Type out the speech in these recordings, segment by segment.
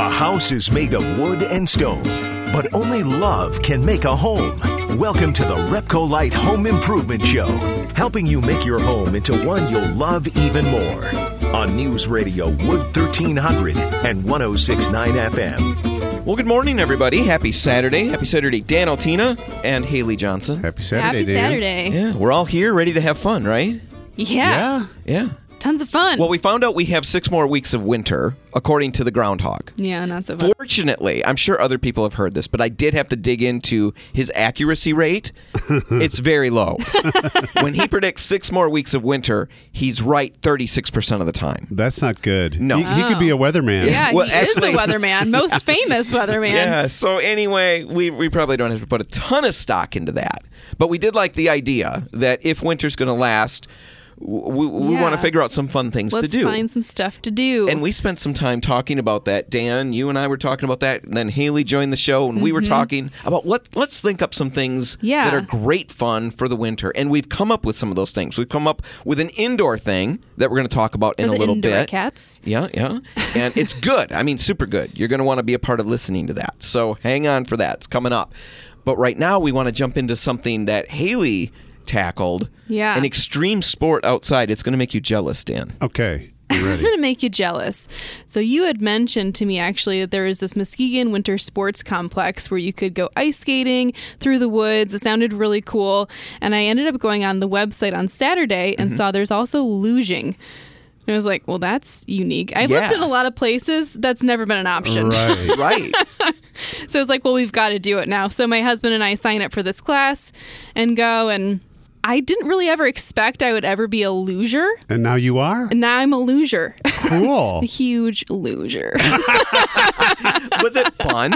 A house is made of wood and stone, but only love can make a home. Welcome to the Repcolite Home Improvement Show, helping you make your home into one you'll love even more. On News Radio Wood 1300 and 1069 FM. Well, good morning, everybody. Happy Saturday. Happy Saturday, Dan Altina and Haley Johnson. Happy Saturday, Happy Dan. Saturday. Yeah, we're all here ready to have fun, right? Yeah. Yeah. Yeah. Tons of fun. Well, we found out we have six more weeks of winter, according to the groundhog. yeah, not so fun. Fortunately, I'm sure other people have heard this, but I did have to dig into his accuracy rate. it's very low. when he predicts six more weeks of winter, he's right 36% of the time. That's not good. No. He, he could be a weatherman. Yeah, Well, he actually- is a weatherman, most famous weatherman. Yeah. So anyway, we, we probably don't have to put a ton of stock into that, but we did like the idea that if winter's going to last, w- we, we Yeah. want to figure out some fun things Let's to do. find some stuff to do. and we spent some time talking about that. Dan, you and I were talking about that, and then Haley joined the show, and we were talking about let let's think up some things Mm-hmm. Yeah. that are great fun for the winter. And we've come up with some of those things. We've come up with an indoor thing that we're going to talk about For in a little indoor bit. cats. Yeah, yeah. And it's good. I mean, super good. You're going to want to be a part of listening to that. So hang on for that. It's coming up. But right now, we want to jump into something that Haley tackled. Yeah. An extreme sport outside. It's going to make you jealous, Dan. Okay. You I'm ready? going to make you jealous. So, you had mentioned to me actually that there was this Muskegon Winter Sports Complex where you could go ice skating through the woods. It sounded really cool. And I ended up going on the website on Saturday Mm-hmm. and saw there's also luging. And I was like, well, that's unique. I've lived in a lot of places. That's never been an option. right. Right. So I was like, well, we've got to do it now. So my husband and I sign up for this class and go. And I didn't really ever expect I would ever be a loser. And now you are? And now I'm a loser, Cool. a huge loser. Was it fun?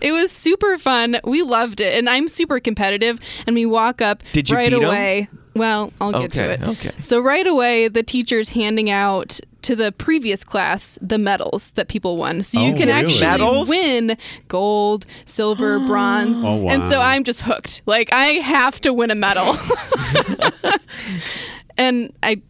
it was super fun. We loved it. And I'm super competitive. And we walk up Did you right beat 'em? away. Well, I'll get to it. okay. So right away, the teacher's handing out to the previous class the medals that people won. So you Oh, can really? actually Medals? win gold, silver, bronze. Oh, And so. I'm just hooked. Like I have to win a medal. and I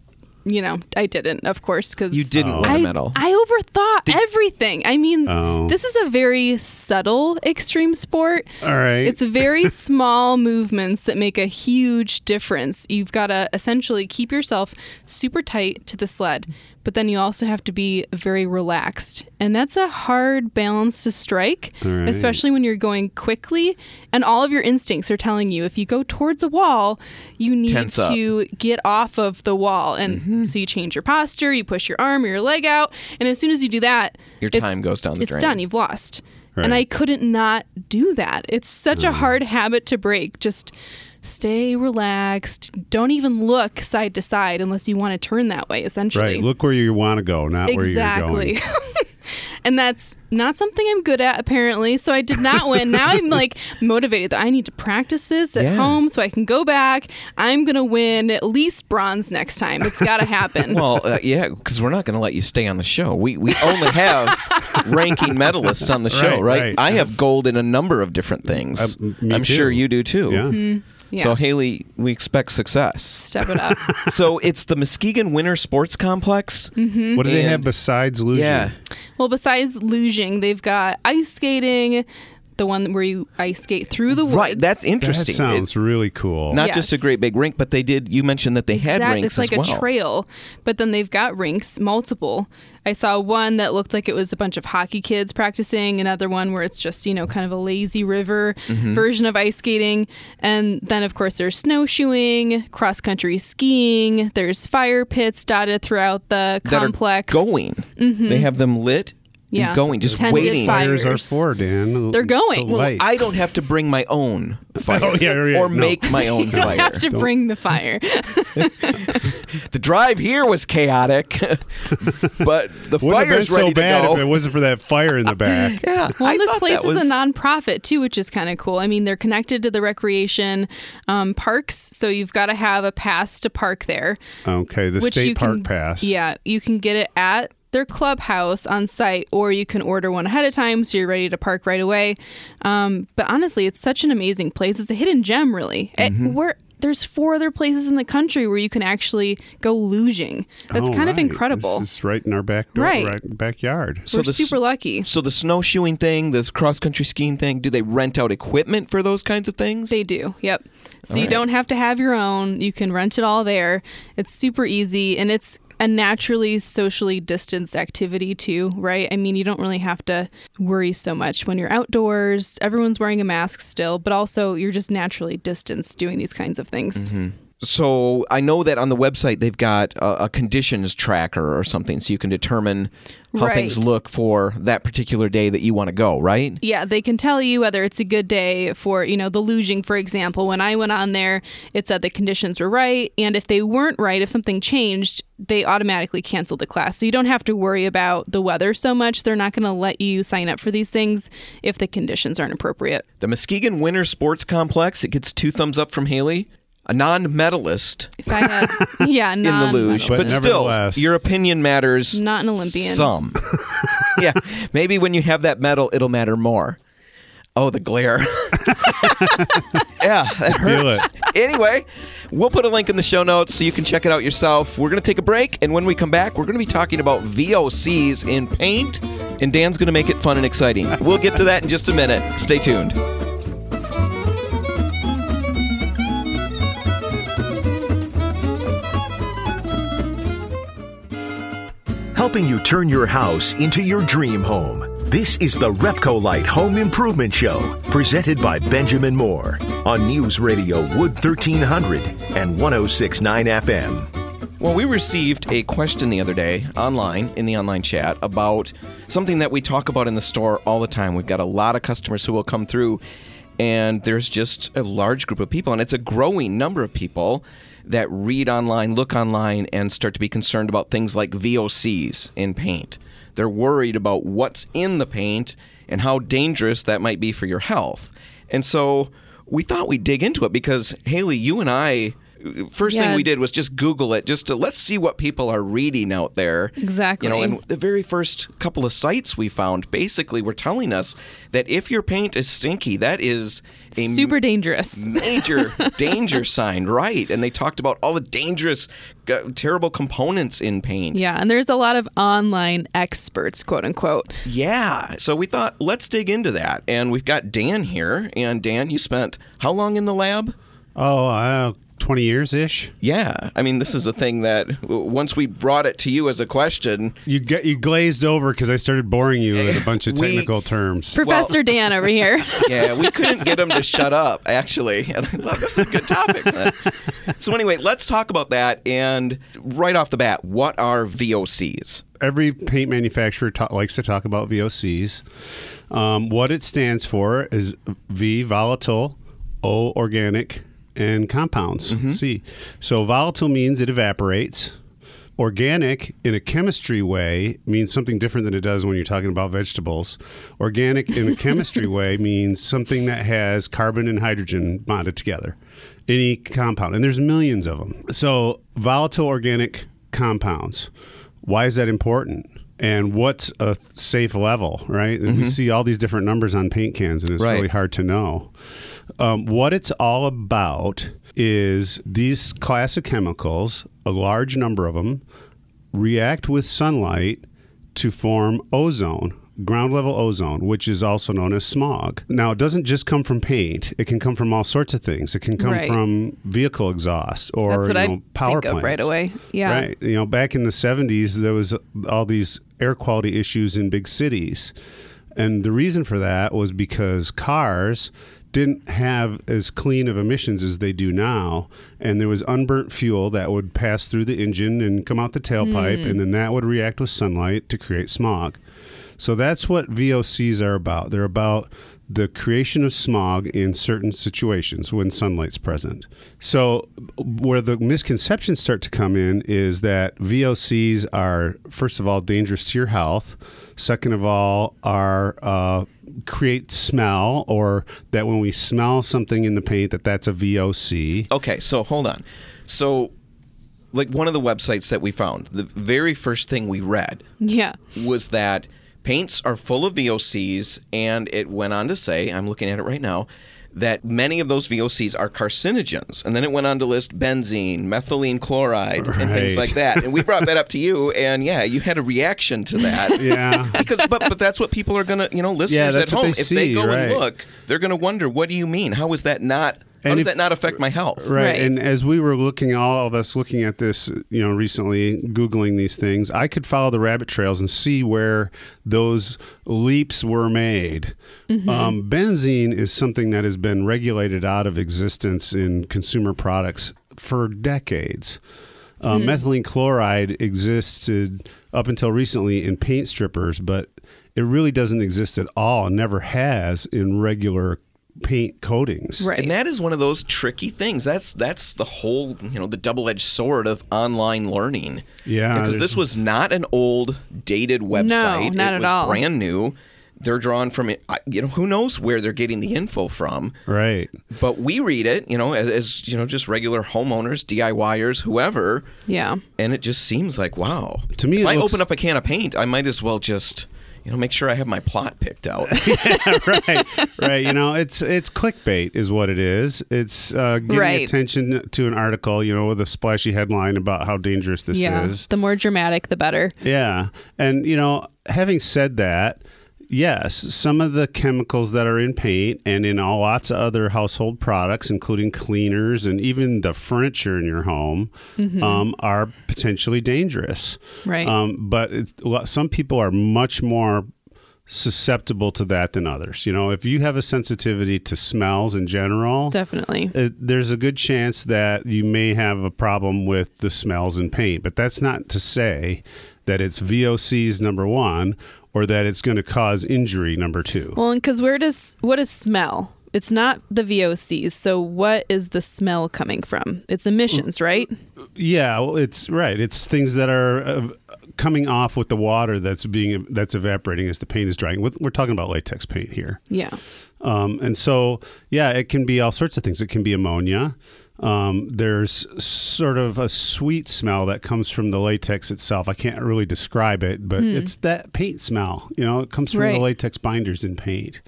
you know, I didn't, of course, because You didn't win a medal. I overthought everything. I mean, Oh. this is a very subtle extreme sport. All right. It's very small movements that make a huge difference. You've got to essentially keep yourself super tight to the sled, but then you also have to be very relaxed. And that's a hard balance to strike, right. especially when you're going quickly and all of your instincts are telling you if you go towards a wall, you need Tense up. to get off of the wall. And mm-hmm. so you change your posture, you push your arm or your leg out, and as soon as you do that, Your time goes down the It's drain. It's done. You've lost. And I couldn't not do that. It's such a mm. hard habit to break. Just stay relaxed. Don't even look side to side unless you want to turn that way, essentially. right. Look where you want to go, not where you're exactly. going. and that's not something I'm good at, apparently. So I did not win. now I'm like motivated that I need to practice this at Yeah. home so I can go back. I'm going to win at least bronze next time. It's got to happen. Well, uh, yeah, because we're not going to let you stay on the show. We we only have ranking medalists on the show, Right, right? right. I have gold in a number of different things. Uh, me I'm too. sure you do too. Yeah. Mm-hmm. Yeah. So Haley, we expect success. Step it up. so it's the Muskegon Winter Sports Complex. Mm-hmm. What do they And- have besides luge? Yeah. Well, besides luging, they've got ice skating, the one where you ice skate through the woods. Right, that's interesting. That sounds It's really cool. not just a great big rink, but they did. You mentioned that they had Exact- rinks It's like as well. a trail, but then they've got rinks, multiple. I saw one that looked like it was a bunch of hockey kids practicing, another one where it's just, you know, kind of a lazy river Mm-hmm. version of ice skating. And then, of course, there's snowshoeing, cross country skiing, there's fire pits dotted throughout the that complex. are going. They have them lit Yeah. and going, just Tended waiting. fire. Fires are for, Dan. They're going. Well. I don't have to bring my own fire Oh, yeah, yeah, or no. make my own fire. You don't have to bring the fire. The drive here was chaotic, but the Wouldn't have been fire's so bad to if it wasn't for that fire in the back. yeah, Well, I this place that is was, a nonprofit too, which is kind of cool. I mean, they're connected to the recreation um, parks, so you've got to have a pass to park there. Okay, the which state park can, pass. Yeah, you can get it at their clubhouse on site, or you can order one ahead of time so you're ready to park right away. Um, but honestly, it's such an amazing place. It's a hidden gem, really. Mm-hmm. where there's four other places in the country where you can actually go luging. That's Oh, kind of incredible. This is right in our back door, Right. right, backyard. We're the s- super lucky. So the snowshoeing thing, this cross country skiing thing, do they rent out equipment for those kinds of things? They do. Yep. So All you right. don't have to have your own. You can rent it all there. It's super easy and it's a naturally socially distanced activity too, right? I mean, you don't really have to worry so much when you're outdoors. Everyone's wearing a mask still, but also you're just naturally distanced doing these kinds of things. Mm-hmm. So I know that on the website they've got a, a conditions tracker or something, so you can determine how things look for that particular day that you want to go. Right? Yeah, they can tell you whether it's a good day for, you know, the luging, for example. When I went on there, it said the conditions were right. And if they weren't right, if something changed, they automatically canceled the class. So you don't have to worry about the weather so much. They're not going to let you sign up for these things if the conditions aren't appropriate. The Muskegon Winter Sports Complex. It gets two thumbs up from Haley. A non-medalist If I had, yeah, in the luge, But but, still, your opinion matters. Not an Olympian. Some. yeah, maybe when you have that medal, it'll matter more. Oh, the glare. yeah, that Feel hurts. Anyway, we'll put a link in the show notes so you can check it out yourself. We're going to take a break, and when we come back, we're going to be talking about VOCs in paint, and Dan's going to make it fun and exciting. We'll get to that in just a minute. Stay tuned. Helping you turn your house into your dream home. This is the Repcolite Home Improvement Show, presented by Benjamin Moore on News Radio Wood 1300 and 1069 FM. Well, we received a question the other day online in the online chat about something that we talk about in the store all the time. We've got a lot of customers who will come through, and there's just a large group of people, and it's a growing number of people that read online, look online, and start to be concerned about things like VOCs in paint. They're worried about what's in the paint and how dangerous that might be for your health. And so we thought we'd dig into it because, Haley, you and I first thing we did was just Google it, just to let's see what people are reading out there. Exactly. You know, and the very first couple of sites we found basically were telling us that if your paint is stinky, that is a Super dangerous. major danger sign, right? And they talked about all the dangerous, g- terrible components in paint. Yeah, and there's a lot of online experts, quote unquote. Yeah. So we thought, let's dig into that. And we've got Dan here. And Dan, you spent how long in the lab? Oh, uh, 20 years ish. Yeah. I mean, this is a thing that once we brought it to you as a question, You get you glazed over because I started boring you with a bunch of We- technical terms. Professor Dan over here. yeah, we couldn't get him to shut up, actually. And I thought this is a good topic. so, anyway, let's talk about that. And right off the bat, what are VOCs? Every paint manufacturer ta- likes to talk about VOCs. Um, what it stands for is V volatile, O organic, and compounds. Mm-hmm. See, So volatile means it evaporates. Organic, in a chemistry way, means something different than it does when you're talking about vegetables. Organic, in a chemistry way, means something that has carbon and hydrogen bonded together. Any compound, and there's millions of them. So, volatile organic compounds. Why is that important? And what's a safe level, right? And we mm-hmm. see all these different numbers on paint cans, and it's Right. really hard to know. Um, what it's all about is these class of chemicals, a large number of them, react with sunlight to form ozone, ground level ozone, which is also known as smog. Now, it doesn't just come from paint, it can come from all sorts of things. It can come Right. from vehicle exhaust or That's what you I power think of right away. Yeah. Right. You know, back in the 70s, there was all these air quality issues in big cities. And the reason for that was because cars didn't have as clean of emissions as they do now. And there was unburnt fuel that would pass through the engine and come out the tailpipe. Hmm. And then that would react with sunlight to create smog. So that's what VOCs are about. They're about the creation of smog in certain situations when sunlight's present. So, where the misconceptions start to come in is that VOCs are, first of all, dangerous to your health. Second of all, are uh, create smell, or that when we smell something in the paint, that that's a VOC. Okay, so hold on. So, like one of the websites that we found, the very first thing we read Yeah. was that paints are full of VOCs, and it went on to say, I'm looking at it right now, that many of those VOCs are carcinogens. And then it went on to list benzene, methylene chloride, and things like that. And we brought that up to you, and yeah, you had a reaction to that. Yeah. Because, but but that's what people are gonna, you know, listeners that's at home, they if they go right. and look, they're gonna wonder, what do you mean? How is that not? How And does if- that not affect my health? Right. Right. And as we were looking, all of us looking at this, you know, recently, Googling these things, I could follow the rabbit trails and see where those leaps were made. Um, benzene is something that has been regulated out of existence in consumer products for decades. Uh, Methylene chloride existed up until recently in paint strippers, but it really doesn't exist at all and never has in regular paint coatings. Right. And that is one of those tricky things. That's that's the whole, you know, the double-edged sword of online learning. Yeah, because this was not an old, dated website. No, not it at was all. Brand new. They're drawn from it. You know, who knows where they're getting the info from? Right. But we read it, you know, as, as you know, just regular homeowners, DIYers, whoever, yeah. and it just seems like wow. To me, if it I looks- open up a can of paint, I might as well just, you know, make sure I have my plot picked out. yeah, right, right. You know, it's it's clickbait is what it is. It's uh, getting Right. attention to an article, you know, with a splashy headline about how dangerous this yeah. is. The more dramatic, the better. Yeah, and you know, having said that, yes, some of the chemicals that are in paint and in all lots of other household products, including cleaners and even the furniture in your home, um, are potentially dangerous. Right. Um, but it's, some people are much more susceptible to that than others. You know, if you have a sensitivity to smells in general, Definitely. it, there's a good chance that you may have a problem with the smells in paint. But that's not to say that it's VOCs number one or that it's going to cause injury number two. Well, because where does what is smell? It's not the VOCs. So what is the smell coming from? It's emissions, right? Yeah, well, it's right. It's things that are uh, coming off with the water that's being that's evaporating as the paint is drying. We're talking about latex paint here. Yeah. Um, and so, yeah, it can be all sorts of things. It can be ammonia. Um, there's sort of a sweet smell that comes from the latex itself. I can't really describe it, but it's that paint smell. You know, it comes from the latex binders in paint.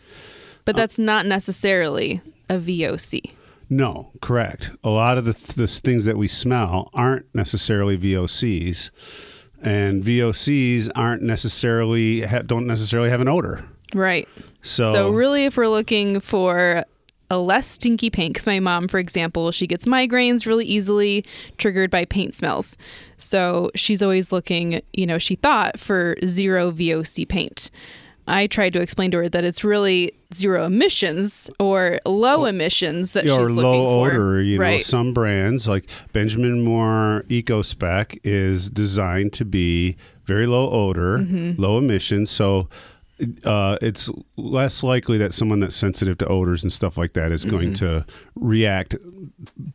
But that's not necessarily a VOC. No, correct. A lot of the, the things that we smell aren't necessarily VOCs, and VOCs aren't necessarily ha- don't necessarily have an odor. Right. So, So really, if we're looking for a less stinky paint, because my mom, for example, she gets migraines really easily triggered by paint smells. So she's always looking, you know, she thought for zero VOC paint. I tried to explain to her that it's really zero emissions or low emissions that or she's low looking for. odor. You know, some brands like Benjamin Moore EcoSpec is designed to be very low odor, Mm-hmm. low emissions. So uh, it's less likely that someone that's sensitive to odors and stuff like that is going Mm-hmm. to react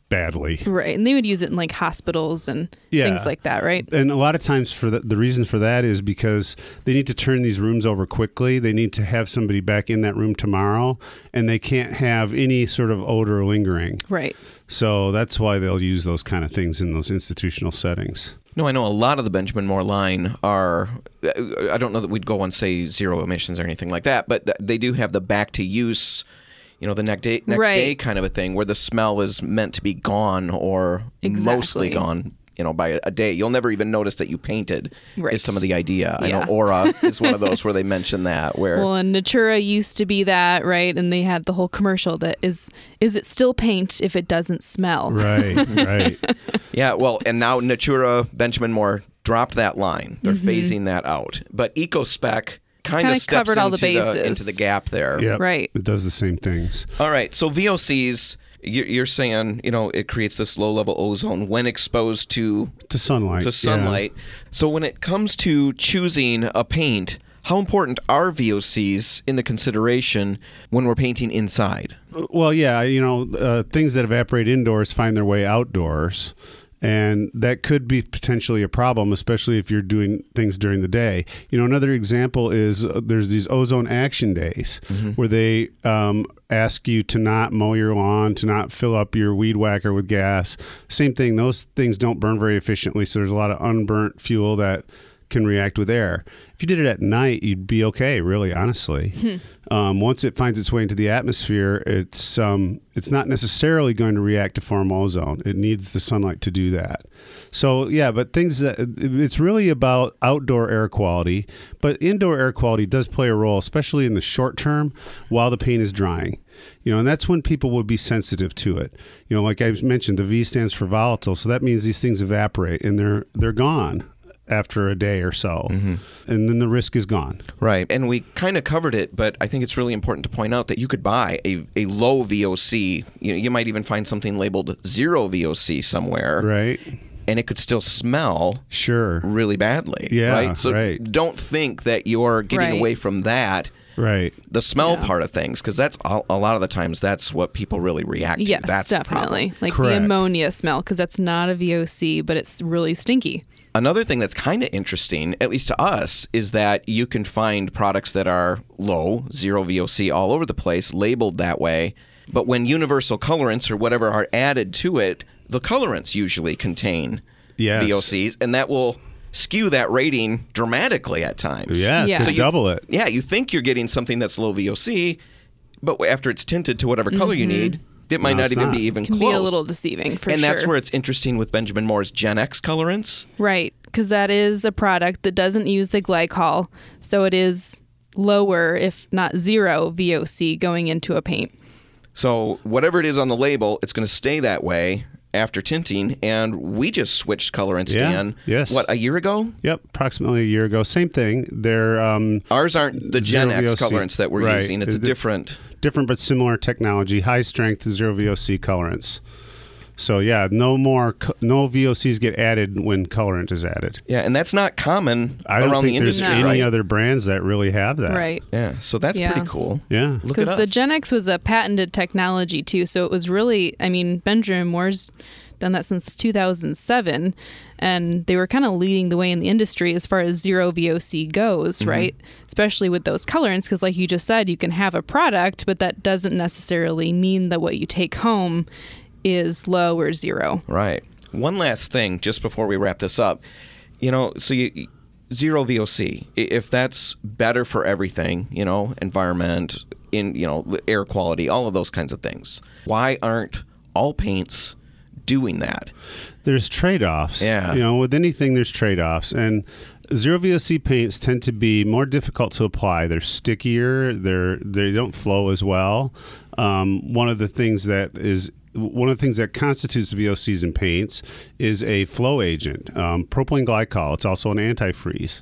badly. Right. And they would use it in like hospitals and Yeah. things like that, right? And a lot of times, for the, the reason for that is because they need to turn these rooms over quickly. They need to have somebody back in that room tomorrow, and they can't have any sort of odor lingering. Right. So that's why they'll use those kind of things in those institutional settings. No, I know a lot of the Benjamin Moore line are. Uh, I don't know that we'd go and say zero emissions or anything like that, but they do have the back to use, you know, the next day, next Right. day kind of a thing where the smell is meant to be gone or mostly gone. You know, by a day, you'll never even notice that you painted. Right. Is some of the idea. I know Aura is one of those where they mention that where. Well, and Natura used to be that, right? And they had the whole commercial that is is it still paint if it doesn't smell? Right, right. Yeah, well, and now Natura Benjamin Moore dropped that line. They're Mm-hmm. phasing that out. But EcoSpec kind Kinda of steps covered all the into, bases. into the gap there. Yep. Right. It does the same things. All right, so VOCs, you- you're saying, you know, it creates this low level ozone when exposed to To sunlight. to yeah. sunlight. So when it comes to choosing a paint, how important are VOCs in the consideration when we're painting inside? Well, yeah, you know, uh, things that evaporate indoors find their way outdoors. And that could be potentially a problem, especially if you're doing things during the day. You know, another example is uh, there's these ozone action days where they um, ask you to not mow your lawn, to not fill up your weed whacker with gas. Same thing; those things don't burn very efficiently, so there's a lot of unburnt fuel that can react with air. If you did it at night, you'd be okay, really, honestly. um, once it finds its way into the atmosphere, it's um, it's not necessarily going to react to form ozone. It needs the sunlight to do that. So yeah, but things that it's really about outdoor air quality, but indoor air quality does play a role, especially in the short term while the paint is drying. You know, and that's when people would be sensitive to it. You know, like I mentioned, the V stands for volatile, so that means these things evaporate and they're they're gone after a day or so, mm-hmm. and then the risk is gone. Right. And we kind of covered it, but I think it's really important to point out that you could buy a, a low VOC. You, know, you might even find something labeled zero VOC somewhere. Right? And it could still smell Sure. really badly. Yeah, Right. So right. don't think that you're getting Right. away from that. Right. The smell Yeah. part of things, because that's a, a lot of the times that's what people really react to. Yes, that's the definitely. Like Correct. the ammonia smell, because that's not a VOC, but it's really stinky. Another thing that's kind of interesting, at least to us, is that you can find products that are low, zero VOC all over the place, labeled that way. But when universal colorants or whatever are added to it, the colorants usually contain Yes. VOCs, and that will skew that rating dramatically at times. Yeah. Yeah. So you- double it. Yeah, you think you're getting something that's low VOC, but after it's tinted to whatever color you mm-hmm. need, it might No, not even not. be even Can close. be a little deceiving for and sure. And that's where it's interesting with Benjamin Moore's Gennex colorants. Right, because that is a product that doesn't use the glycol, so it is lower, if not zero, VOC going into a paint. So whatever it is on the label, it's going to stay that way after tinting. And we just switched colorants, Yeah, Dan. yes. What a year ago? Yep. Approximately a year ago. Same thing. They're um, Ours aren't the Gennex VOC. colorants that we're Right. using. It's a different. different but similar technology, high strength zero VOC colorants. So yeah, no more no VOCs get added when colorant is added. Yeah, and that's not common I don't around think the there's industry, any right? other brands that really have that. Right. Yeah, so that's Yeah. pretty cool. Yeah. Because the Gennex was a patented technology too, so it was really, I mean, Benjamin Moore's done that since 2007, and they were kind of leading the way in the industry as far as zero VOC goes, Mm-hmm. right? Especially with those colorants, because like you just said, you can have a product, but that doesn't necessarily mean that what you take home is low or zero. Right. One last thing, just before we wrap this up, you know, so you zero VOC. If that's better for everything, you know, environment, in you know, air quality, all of those kinds of things. Why aren't all paints doing that? There's trade-offs. Yeah. You know, with anything there's trade-offs and zero VOC paints tend to be more difficult to apply. They're stickier, they're they don't flow as well. Um, one of the things that is one of the things that constitutes VOCs in paints is a flow agent, um, propylene glycol. It's also an antifreeze.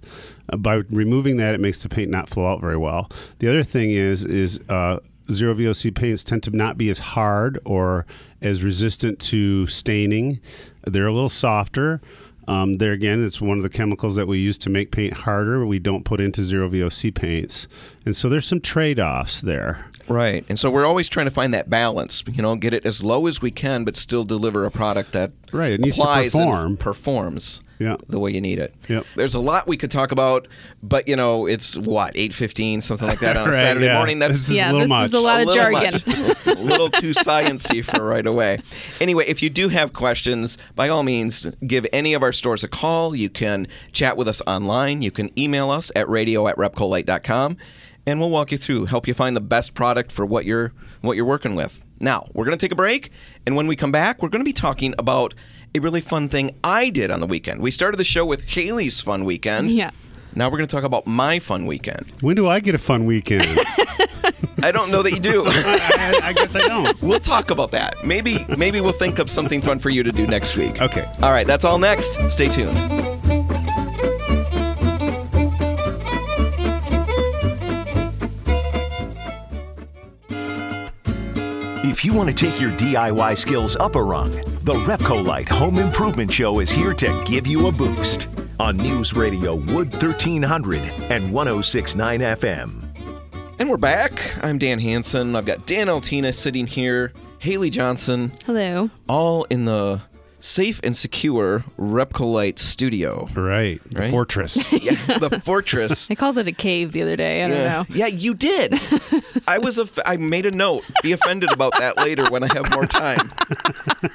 Uh, by removing that, it makes the paint not flow out very well. The other thing is is uh, zero VOC paints tend to not be as hard or as resistant to staining. They're a little softer. Um, there again, it's one of the chemicals that we use to make paint harder. We don't put into zero VOC paints, and so there's some trade-offs there. Right. And so we're always trying to find that balance, you know, get it as low as we can, but still deliver a product that Right, it needs to applies and perform. performs Yeah. the way you need it. Yep. There's a lot we could talk about, but you know, it's what, eight fifteen, something like that on a Saturday yeah. morning. That's This is yeah, a little this much. is a lot of little jargon. much. a little too sciency for right away. Anyway, if you do have questions, by all means, give any of our stores a call. You can chat with us online. You can email us at radio at repcolite.com, and we'll walk you through, help you find the best product for what you're what you're working with. Now, we're going to take a break, and when we come back, we're going to be talking about a really fun thing I did on the weekend. We started the show with Haley's fun weekend. Yeah. Now we're going to talk about my fun weekend. When do I get a fun weekend? I don't know that you do. I, I guess I don't. We'll talk about that. Maybe maybe we'll think of something fun for you to do next week. Okay. All right, that's all next. Stay tuned. If you want to take your DIY skills up a rung, the Repcolite Home Improvement Show is here to give you a boost on News Radio Wood 1300 and 1069 FM. And we're back. I'm Dan Hansen. I've got Dan Altina sitting here, Haley Johnson, Hello. all in the safe and secure Repcolite studio. Right. The Right? Fortress. Yeah, the fortress. I called it a cave the other day. I don't Yeah. know. Yeah, you did. I was. Aff- I made a note. Be offended about that later when I have more time.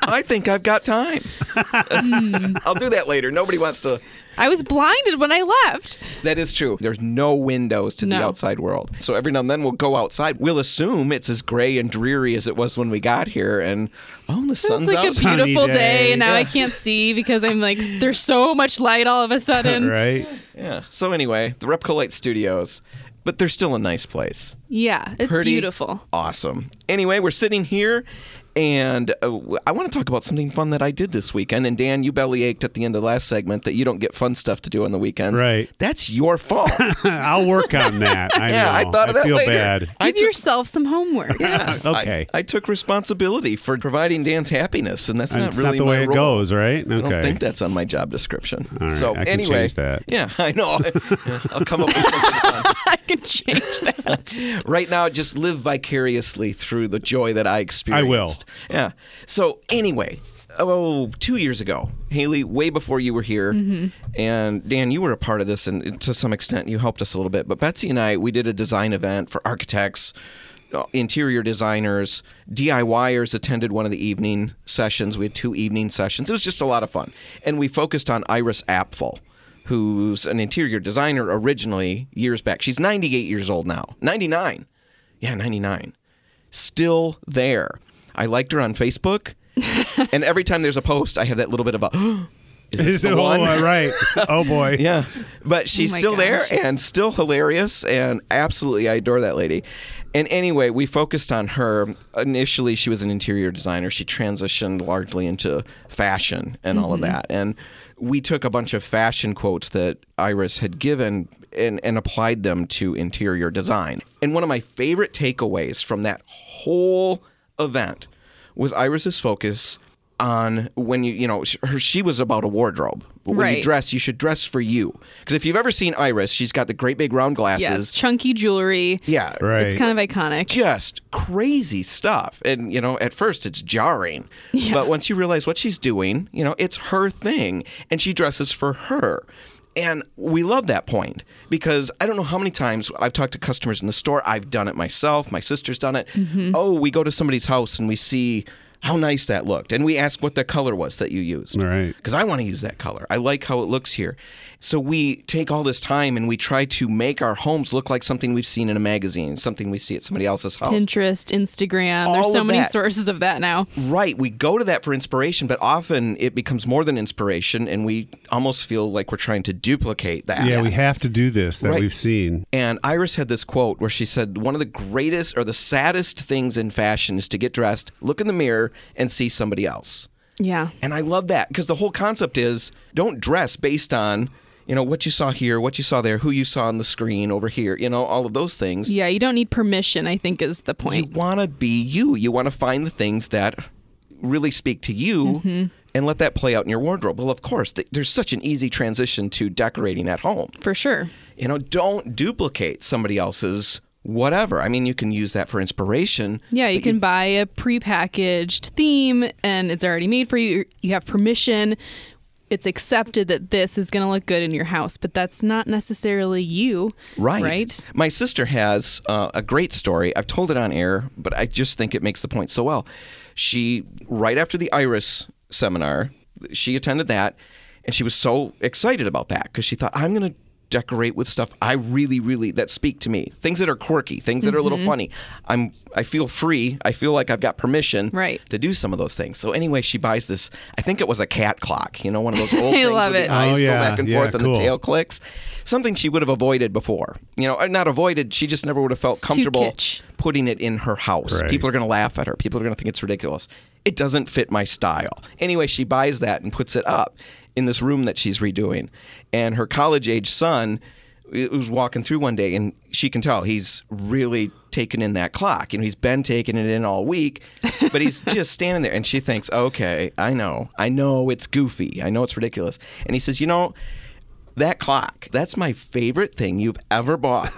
I think I've got time. I'll do that later. Nobody wants to I was blinded when I left. That is true. There's no windows to the outside world. So every now and then we'll go outside. We'll assume it's as gray and dreary as it was when we got here. And oh, the It's sun's like out. a beautiful day, day. and now I can't see because I'm like, there's so much light all of a sudden. right? yeah. So anyway, the Repcolite Studios. But they're still a nice place. Yeah, it's Pretty beautiful. Awesome. Anyway, we're sitting here, and uh, I want to talk about something fun that I did this weekend. And Dan, you belly ached at the end of the last segment that you don't get fun stuff to do on the weekends. Right. That's your fault. I'll work on that. I yeah, know. I thought of that feel later. bad. I Give took- yourself some homework. Yeah. Okay. I, I took responsibility for providing Dan's happiness, and that's And not it's really not the my way it role. goes, right? Okay. I don't think that's on my job description. All right, so I can anyway, that. yeah, I know. I'll come up with something fun. I can change that. Right now, just live vicariously through the joy that I experienced. I will. Yeah. So anyway, oh, two years ago, Haley, way before you were here, and Dan, you were a part of this, and to some extent, you helped us a little bit. But Betsy and I, we did a design event for architects. uh, Interior designers, DIYers attended one of the evening sessions. We had two evening sessions. It was just a lot of fun. And we focused on Iris Apfel, who's an interior designer originally years back. She's 98 years old now. 99. Yeah, 99. Still there. I liked her on Facebook. and every time there's a post, I have that little bit of a, is this the oh, one? all right. Oh boy. Yeah, but she's Oh my still there and still hilarious and absolutely I adore that lady. And anyway, we focused on her. Initially, she was an interior designer. She transitioned largely into fashion and all of Mm-hmm. that. And we took a bunch of fashion quotes that Iris had given and, and applied them to interior design. And one of my favorite takeaways from that whole event was Iris's focus on when you you know her she was about a wardrobe. But when you dress, you should dress for you. Because if you've ever seen Iris, she's got the great big round glasses. Yes, chunky jewelry. Yeah, Right. It's kind of iconic. just crazy stuff. And, you know, at first it's jarring. But once you realize what she's doing, you know, it's her thing and she dresses for her. And we love that point because I don't know how many times I've talked to customers in the store. I've done it myself. My sister's done it. Mm-hmm. Oh, we go to somebody's house and we see how nice that looked. And we ask what the color was that you used. Right. Because I want to use that color. I like how it looks here. So we take all this time and we try to make our homes look like something we've seen in a magazine, something we see at somebody else's house. Pinterest, Instagram. All There's so many that. sources of that now. Right. We go to that for inspiration, but often it becomes more than inspiration and we almost feel like we're trying to duplicate that. Yeah, we have to do this that Right. we've seen. And Iris had this quote where she said, One of the greatest or the saddest things in fashion is to get dressed, look in the mirror, and see somebody else. Yeah. And I love that because the whole concept is don't dress based on, you know, what you saw here, what you saw there, who you saw on the screen over here, you know, all of those things. Yeah, you don't need permission, I think is the point You want to be you. You want to find the things that really speak to you Mm-hmm. and let that play out in your wardrobe. Well, of course, th- there's such an easy transition to decorating at home. For sure. You know, don't duplicate somebody else's whatever. I mean, you can use that for inspiration. Yeah, you can buy a prepackaged theme and it's already made for you. You have permission. It's accepted that this is going to look good in your house, but that's not necessarily you. Right. Right? My sister has uh, a great story. I've told it on air, but I just think it makes the point so well. She, right after the Iris seminar, she attended that, and she was so excited about that because she thought, I'm going to decorate with stuff I really, really that speak to me. Things that are quirky, things that are a little mm-hmm. funny. I'm, I feel free. I feel like I've got permission Right. to do some of those things. So anyway, she buys this. I think it was a cat clock. You know, one of those old I things love where it. the eyes Oh, yeah. go back and Yeah, forth and the tail clicks. Something she would have avoided before. You know, uh, not avoided. She just never would have felt It's comfortable putting it in her house. Right. People are going to laugh at her. People are going to think it's ridiculous. It doesn't fit my style. Anyway, she buys that and puts it up in this room that she's redoing. And her college age son was walking through one day and she can tell he's really taken in that clock. You know, he's been taking it in all week, but he's just standing there and she thinks, okay, I know. I know it's goofy. I know it's ridiculous. And he says, you know, that clock, that's my favorite thing you've ever bought.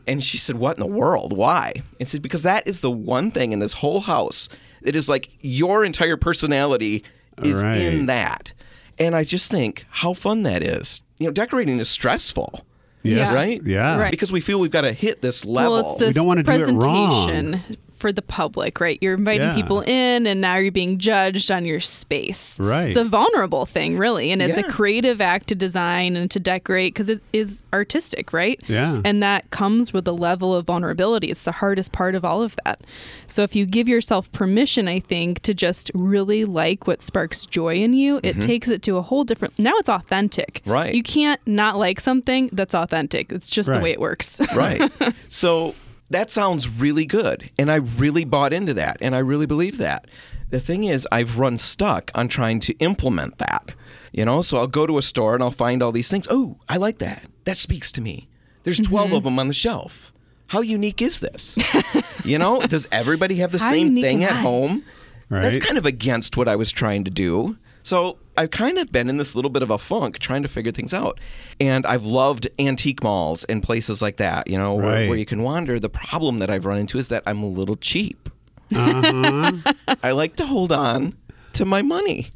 and she said, What in the world? Why? And said, Because that is the one thing in this whole house that is like your entire personality is Right. in that. And I just think how fun that is. You know, decorating is stressful. Yes. Yeah. Right? Yeah. Right. Because we feel we've got to hit this level. Well, it's this don't wanna do it wrong. Presentation for the public, right? You're inviting Yeah. people in and now you're being judged on your space. Right. It's a vulnerable thing, really. And it's Yeah. a creative act to design and to decorate because it is artistic, right? Yeah. And that comes with a level of vulnerability. It's the hardest part of all of that. So if you give yourself permission, I think, to just really like what sparks joy in you, it takes it to a whole different now it's authentic. Mm-hmm. Right. You can't not like something that's authentic. It's just the way it works. right. So that sounds really good. And I really bought into that. And I really believe that. The thing is, I've run stuck on trying to implement that. You know, so I'll go to a store and I'll find all these things. Oh, I like that. That speaks to me. There's 12 mm-hmm. of them on the shelf. How unique is this? you know, does everybody have the How same thing at I? home? That's kind of against what I was trying to do. So I've kind of been in this little bit of a funk trying to figure things out. And I've loved antique malls and places like that, you know, where, Right. where you can wander. The problem that I've run into is that I'm a little cheap. Uh-huh. I like to hold on to my money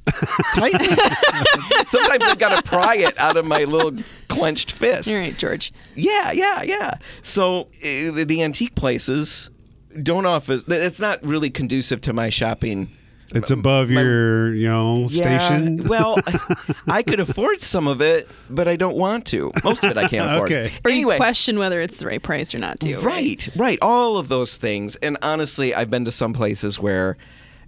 tight. Sometimes I've got to pry it out of my little clenched fist. All right, George. Yeah, yeah, yeah. So uh, the, the antique places don't offer. It's not really conducive to my shopping. It's above my- your, you know, Yeah, station. well, I could afford some of it, but I don't want to. Most of it I can't afford. Okay. Or Anyway, you question whether it's the right price or not, too. right, right, all of those things. And honestly, I've been to some places where,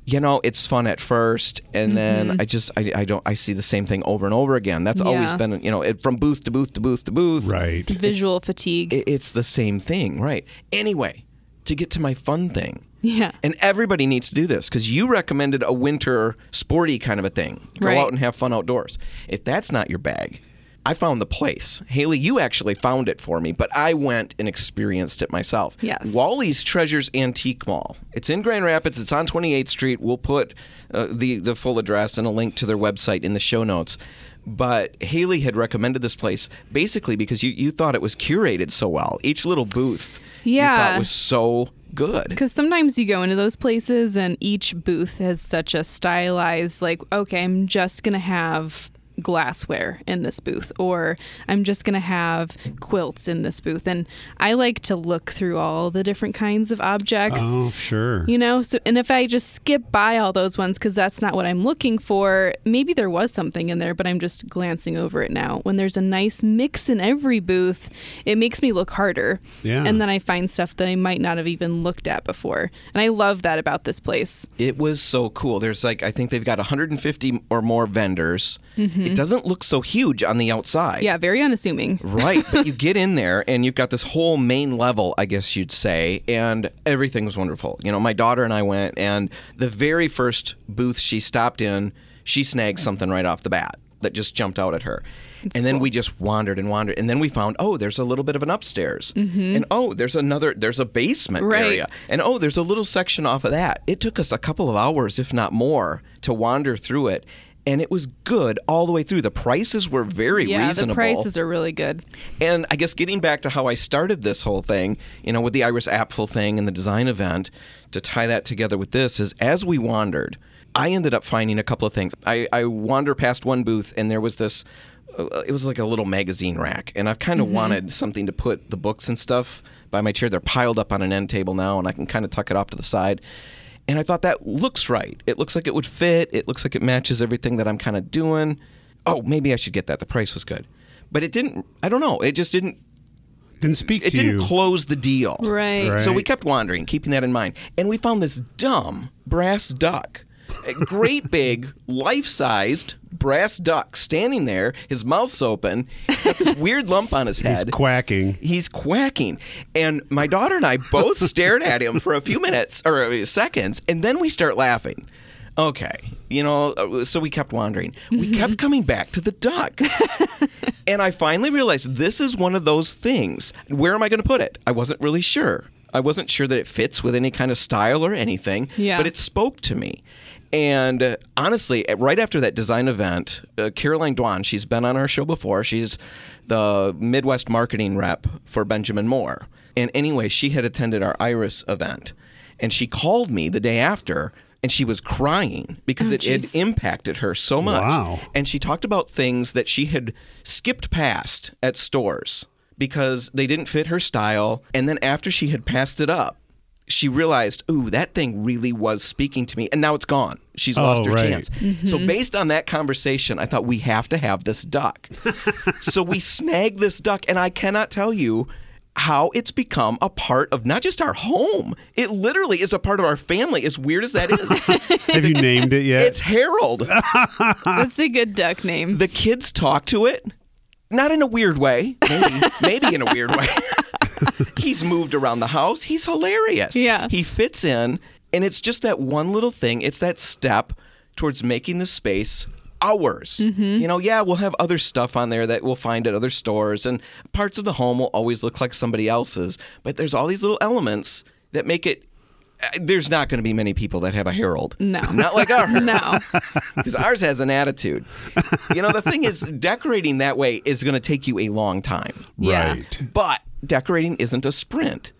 you know, it's fun at first, and Mm-hmm. then I just I, I don't I see the same thing over and over again. That's always been you know it, from booth to booth to booth to booth. right. Visual fatigue. It, it's the same thing, right? Anyway, to get to my fun thing. Yeah. And everybody needs to do this because you recommended a winter sporty kind of a thing. Go Right. out and have fun outdoors. If that's not your bag, I found the place. Haley, you actually found it for me, but I went and experienced it myself. Yes. Wally's Treasures Antique Mall. It's in Grand Rapids. It's on 28th Street. We'll put uh, the the full address and a link to their website in the show notes. But Haley had recommended this place basically because you, you thought it was curated so well. Each little booth you Yeah. thought was so good. Because sometimes you go into those places and each booth has such a stylized, like, okay, I'm just going to have glassware in this booth, or I'm just going to have quilts in this booth. And I like to look through all the different kinds of objects. Oh, sure. You know, so and if I just skip by all those ones because that's not what I'm looking for, maybe there was something in there, but I'm just glancing over it now. When there's a nice mix in every booth, it makes me look harder. Yeah. And then I find stuff that I might not have even looked at before. And I love that about this place. It was so cool. There's like I think they've got 150 or more vendors. Mm-hmm. It mm-hmm. doesn't look so huge on the outside. Yeah, very unassuming. Right, but you get in there and you've got this whole main level, I guess you'd say, and everything was wonderful. You know, my daughter and I went, and the very first booth she stopped in, she snagged something right off the bat that just jumped out at her. and then we just wandered and wandered, and then we found, oh, there's a little bit of an upstairs, mm-hmm. and oh, there's another, there's a basement Right. area, and oh, there's a little section off of that. It took us a couple of hours, if not more, to wander through it. And it was good all the way through. The prices were very Yeah, reasonable. Yeah, the prices are really good. And I guess getting back to how I started this whole thing, you know, with the Iris Apfel thing and the design event, to tie that together with this is as we wandered, I ended up finding a couple of things. I, I wander past one booth and there was this. Uh, it was like a little magazine rack, and I've kind of wanted something to put the books and stuff by my chair. They're piled up on an end table now, and I can kind of tuck it off to the side. And I thought that looks right. It looks like it would fit. It looks like it matches everything that I'm kind of doing. Oh, maybe I should get that. The price was good, but it didn't. I don't know. It just didn't Didn't speak it to didn't you. close the deal. Right. Right. So we kept wandering, keeping that in mind. And we found this dumb brass duck. A great big, life sized brass duck standing there, his mouth's open. He's got this weird lump on his head. He's quacking. He's quacking. And my daughter and I both stared at him for a few minutes or seconds, and then we start laughing. Okay. You know, uh, so we kept wandering. We kept coming back to the duck. and I finally realized this is one of those things. Where am I going to put it? I wasn't really sure. I wasn't sure that it fits with any kind of style or anything, Yeah. but it spoke to me. And uh, honestly, right after that design event, uh, Caroline Dwan, she's been on our show before. She's the Midwest marketing rep for Benjamin Moore. And anyway, she had attended our Iris event. And she called me the day after and she was crying because Oh, it had impacted her so much. Wow. And she talked about things that she had skipped past at stores because they didn't fit her style. And then after she had passed it up, she realized, ooh, that thing really was speaking to me, and now it's gone. She's oh, lost Oh, her right. chance. Mm-hmm. So based on that conversation, I thought we have to have this duck. so we snagged this duck, and I cannot tell you how it's become a part of not just our home. It literally is a part of our family. As weird as that is, Have you named it yet? it's Harold. That's a good duck name. The kids talk to it, not in a weird way, maybe, maybe in a weird way. He's moved around the house. He's hilarious. Yeah. He fits in, and it's just that one little thing. It's that step towards making the space ours. Mm-hmm. You know, yeah, we'll have other stuff on there that we'll find at other stores, and parts of the home will always look like somebody else's. But there's all these little elements that make it. Uh, There's not going to be many people that have a Harold. No. Not like ours No. because ours has an attitude. You know, the thing is, decorating that way is going to take you a long time. Yeah. Right. But decorating isn't a sprint.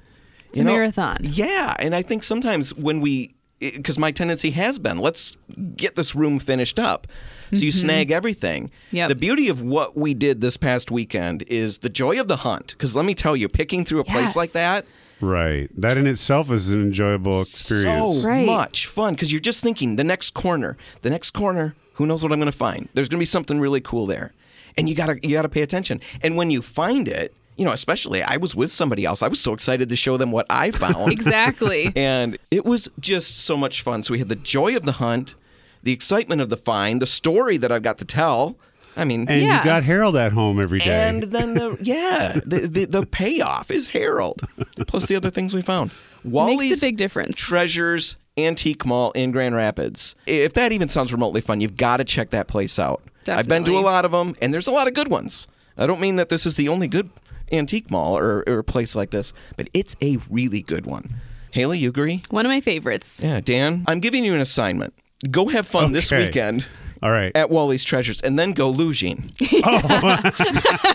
It's a marathon. Yeah, and I think sometimes when we, because my tendency has been, let's get this room finished up. So you snag everything. Mm-hmm. Yep. The beauty of what we did this past weekend is the joy of the hunt. Because let me tell you, picking through a place like that, Right. That in itself is an enjoyable experience. so Right. much fun because you're just thinking the next corner, the next corner. Who knows what I'm going to find? There's going to be something really cool there, and you gotta you gotta pay attention. And when you find it, you know, especially I was with somebody else. I was so excited to show them what I found. Exactly. And it was just so much fun. So we had the joy of the hunt, the excitement of the find, the story that I've got to tell. I mean, And Yeah. you got Harold at home every day. and then the yeah, the, the the payoff is Harold, plus the other things we found. Wally's Makes a big difference. Treasures Antique Mall in Grand Rapids. If that even sounds remotely fun, you've got to check that place out. Definitely. I've been to a lot of them, and there's a lot of good ones. I don't mean that this is the only good antique mall or, or place like this, but it's a really good one. Haley, you agree? One of my favorites. Yeah, Dan, I'm giving you an assignment. Go have fun this weekend All right. at Wally's Treasures, and then go luging. Oh.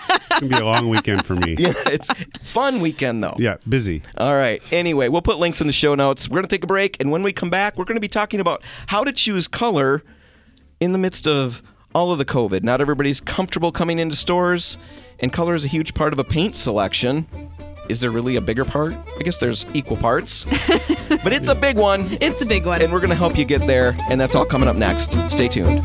It's going to be a long weekend for me. Yeah, it's fun weekend though. Yeah, busy. All right. Anyway, we'll put links in the show notes. We're going to take a break, and when we come back, we're going to be talking about how to choose color in the midst of all of the COVID. Not everybody's comfortable coming into stores, and color is a huge part of a paint selection. Is there really a bigger part? I guess there's equal parts, but it's a big one, It's a big one. and we're going to help you get there, and that's all coming up next. Stay tuned.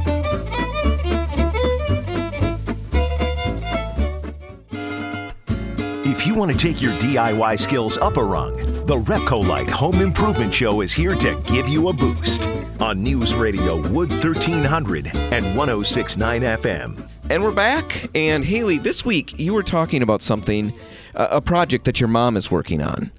If you want to take your DIY skills up a rung, the Repcolite Home Improvement Show is here to give you a boost on News Radio Wood 1300 and 1069 FM. And we're back. And Haley, this week you were talking about something, uh, a project that your mom is working on.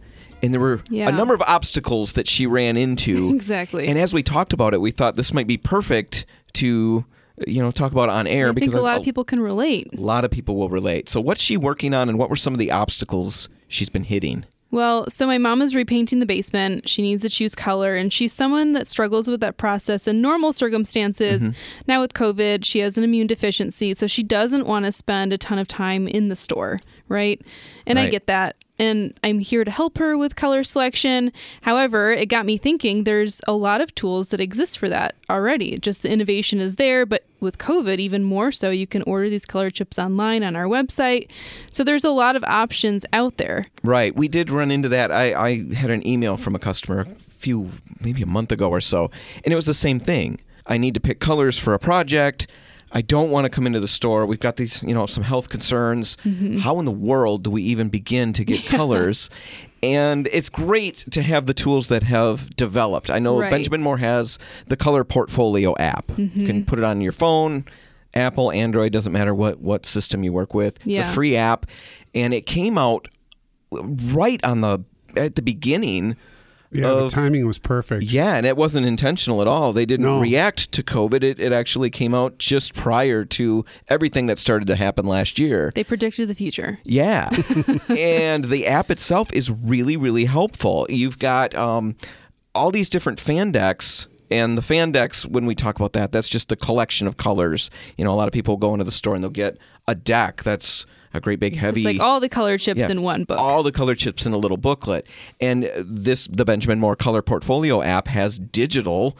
And there were Yeah. a number of obstacles that she ran into. Exactly. And as we talked about it, we thought this might be perfect to, you know, talk about on air I because think a lot of people can relate. a lot of people will relate. So, what's she working on, and what were some of the obstacles she's been hitting? Well, so my mom is repainting the basement. She needs to choose color, and she's someone that struggles with that process in normal circumstances. Mm-hmm. Now, with COVID, she has an immune deficiency, so she doesn't want to spend a ton of time in the store, right? And I get that. And I'm here to help her with color selection. However, it got me thinking there's a lot of tools that exist for that already. Just the innovation is there, but with COVID, even more so, you can order these color chips online on our website. So there's a lot of options out there. Right. We did run into that. I, I had an email from a customer a few, maybe a month ago or so, and it was the same thing. I need to pick colors for a project. I don't want to come into the store. We've got these, you know, some health concerns. Mm-hmm. How in the world do we even begin to get colors? And it's great to have the tools that have developed. I know Right. Benjamin Moore has the Color Portfolio app. You can mm-hmm. put it on your phone, Apple, Android, doesn't matter what what system you work with. It's Yeah. a free app, and it came out right on the at the beginning. Yeah, the timing was perfect. Yeah, and it wasn't intentional at all. They didn't No. react to COVID. It, it actually came out just prior to everything that started to happen last year. They predicted the future. Yeah. and the app itself is really, really helpful. You've got um, all these different fan decks. And the fan decks, when we talk about that, that's just the collection of colors. You know, a lot of people go into the store and they'll get a deck that's a great big heavy. It's like all the color chips Yeah. in one book. All the color chips in a little booklet. And this, the Benjamin Moore Color Portfolio app has digital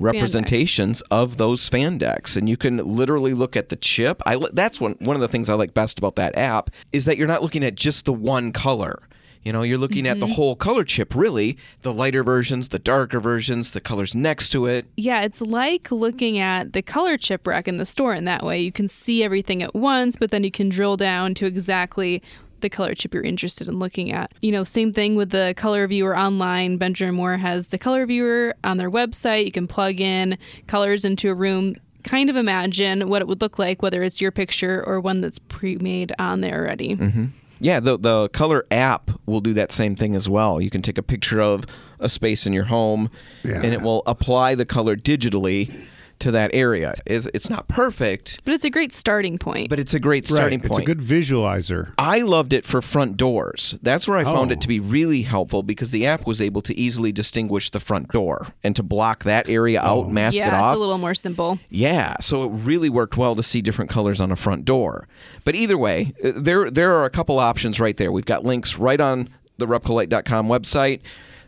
representations of those fan decks and you can literally look at the chip i that's one one of the things i like best about that app is that you're not looking at just the one color You know, you're looking Mm-hmm. at the whole color chip, really. The lighter versions, the darker versions, the colors next to it. Yeah, it's like looking at the color chip rack in the store in that way. You can see everything at once, but then you can drill down to exactly the color chip you're interested in looking at. You know, same thing with the color viewer online. Benjamin Moore has the color viewer on their website. You can plug in colors into a room. Kind of imagine what it would look like, whether it's your picture or one that's pre-made on there already. Yeah, the the color app will do that same thing as well. You can take a picture of a space in your home, Yeah. and it will apply the color digitally to that area. It's, it's not perfect, But it's a great starting point. but it's a great starting right. point. It's a good visualizer. I loved it for front doors. That's where I found Oh. it to be really helpful because the app was able to easily distinguish the front door and to block that area out, mask yeah, it off. it's a little more simple. Yeah, so it really worked well to see different colors on a front door. But either way, uh, there there are a couple options right there. We've got links right on the repcolite.com website,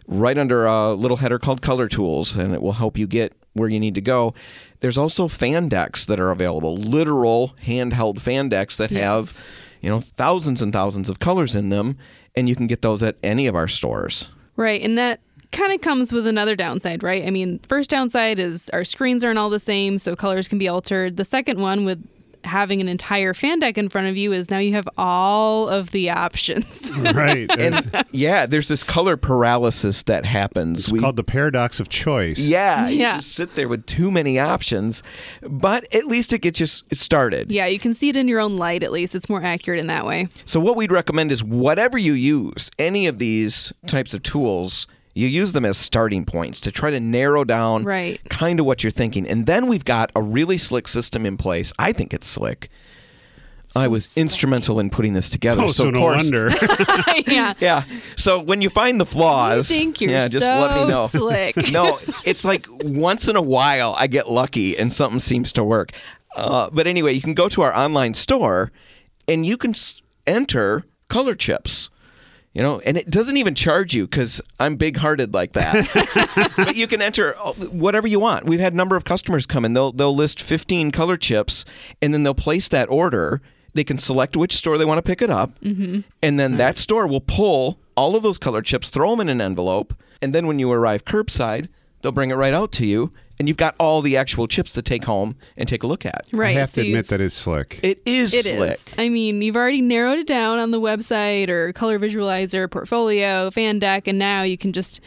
right under a little header called Color Tools, and it will help you get where you need to go. There's also fan decks that are available, literal handheld fan decks that Yes. have, you know, thousands and thousands of colors in them, and you can get those at any of our stores. Right. And that kind of comes with another downside, right? I mean, first downside is our screens aren't all the same, so colors can be altered. The second one with having an entire fan deck in front of you is now you have all of the options. right. And yeah, there's this color paralysis that happens. it's called the paradox of choice. Yeah, you Yeah. just sit there with too many options, but at least it gets you started. yeah, you can see it in your own light at least. It's more accurate in that way. So what we'd recommend is whatever you use, any of these types of tools, you use them as starting points to try to narrow down Right. kind of what you're thinking. And then we've got a really slick system in place. I think it's slick. I was slick. instrumental in putting this together. Oh, so, of no course, wonder. yeah. Yeah. So when you find the flaws, You think you're yeah, just so let me know. slick. no, it's like once in a while I get lucky and something seems to work. Uh, but anyway, you can go to our online store and you can s- enter color chips. You know, and it doesn't even charge you because I'm big-hearted like that. but you can enter uh, whatever you want. We've had a number of customers come and they'll they'll list 15 color chips, and then they'll place that order. They can select which store they want to pick it up, Mm-hmm. and then that store will pull all of those color chips, throw them in an envelope, and then when you arrive curbside, they'll bring it right out to you, and you've got all the actual chips to take home and take a look at. Right. I Right. have so to you've- admit that is slick. It is It slick. is. I mean, you've already narrowed it down on the website or color visualizer, portfolio, fan deck, and now you can just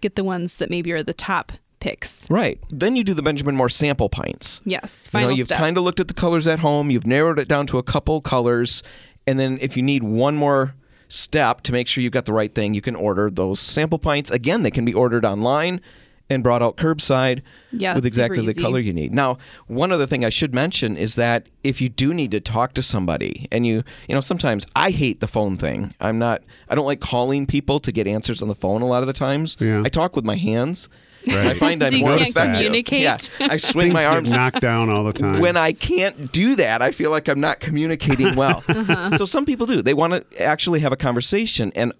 get the ones that maybe are the top picks. Right. Then you do the Benjamin Moore sample pints. Yes. You Final know, you've kind of looked at the colors at home, you've narrowed it down to a couple colors, and then if you need one more step to make sure you've got the right thing, you can order those sample pints. Again, they can be ordered online and brought out curbside Yeah, with exactly the color you need. Now, one other thing I should mention is that if you do need to talk to somebody and you, you know, sometimes I hate the phone thing. I'm not I don't like calling people to get answers on the phone a lot of the times. Yeah. I talk with my hands. Right. I find So I'm you more can't effective. communicate? Yeah, I swing Things my get arms knocked down all the time. when I can't do that, I feel like I'm not communicating well. Uh-huh. So some people do. They want to actually have a conversation. And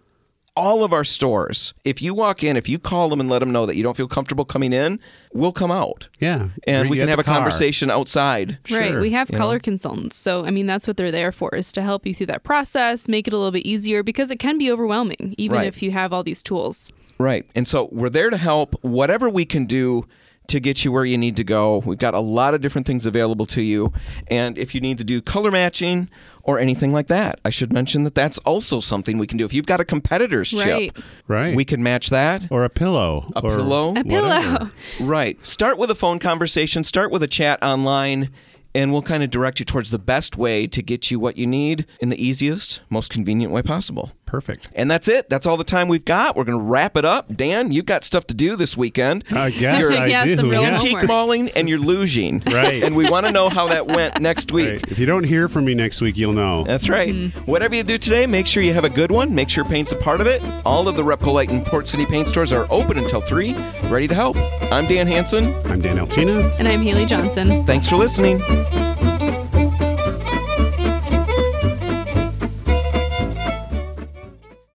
all of our stores, if you walk in, if you call them and let them know that you don't feel comfortable coming in, we'll come out. yeah. And we can have a car. conversation outside. Right. Sure, We have you color know. consultants. So, I mean, that's what they're there for is to help you through that process, make it a little bit easier because it can be overwhelming, even Right. if you have all these tools. Right. And so we're there to help whatever we can do to get you where you need to go. We've got a lot of different things available to you. And if you need to do color matching or anything like that, I should mention that that's also something we can do. If you've got a competitor's Right. chip, Right. we can match that. or a pillow. A or pillow? A pillow. whatever. Right. Start with a phone conversation, start with a chat online, and we'll kind of direct you towards the best way to get you what you need in the easiest, most convenient way possible. Perfect. And that's it. That's all the time we've got. We're going to wrap it up. Dan, you've got stuff to do this weekend. I guess You're I Yeah, do. some real yeah. homework. Mauling and you're losing. Right. And we want to know how that went next week. Right. If you don't hear from me next week, you'll know. That's right. Mm-hmm. Whatever you do today, make sure you have a good one. Make sure paint's a part of it. All of the Repcolite and Port City paint stores are open until 3, ready to help. I'm Dan Hanson. I'm Dan Altina. And I'm Haley Johnson. Thanks for listening.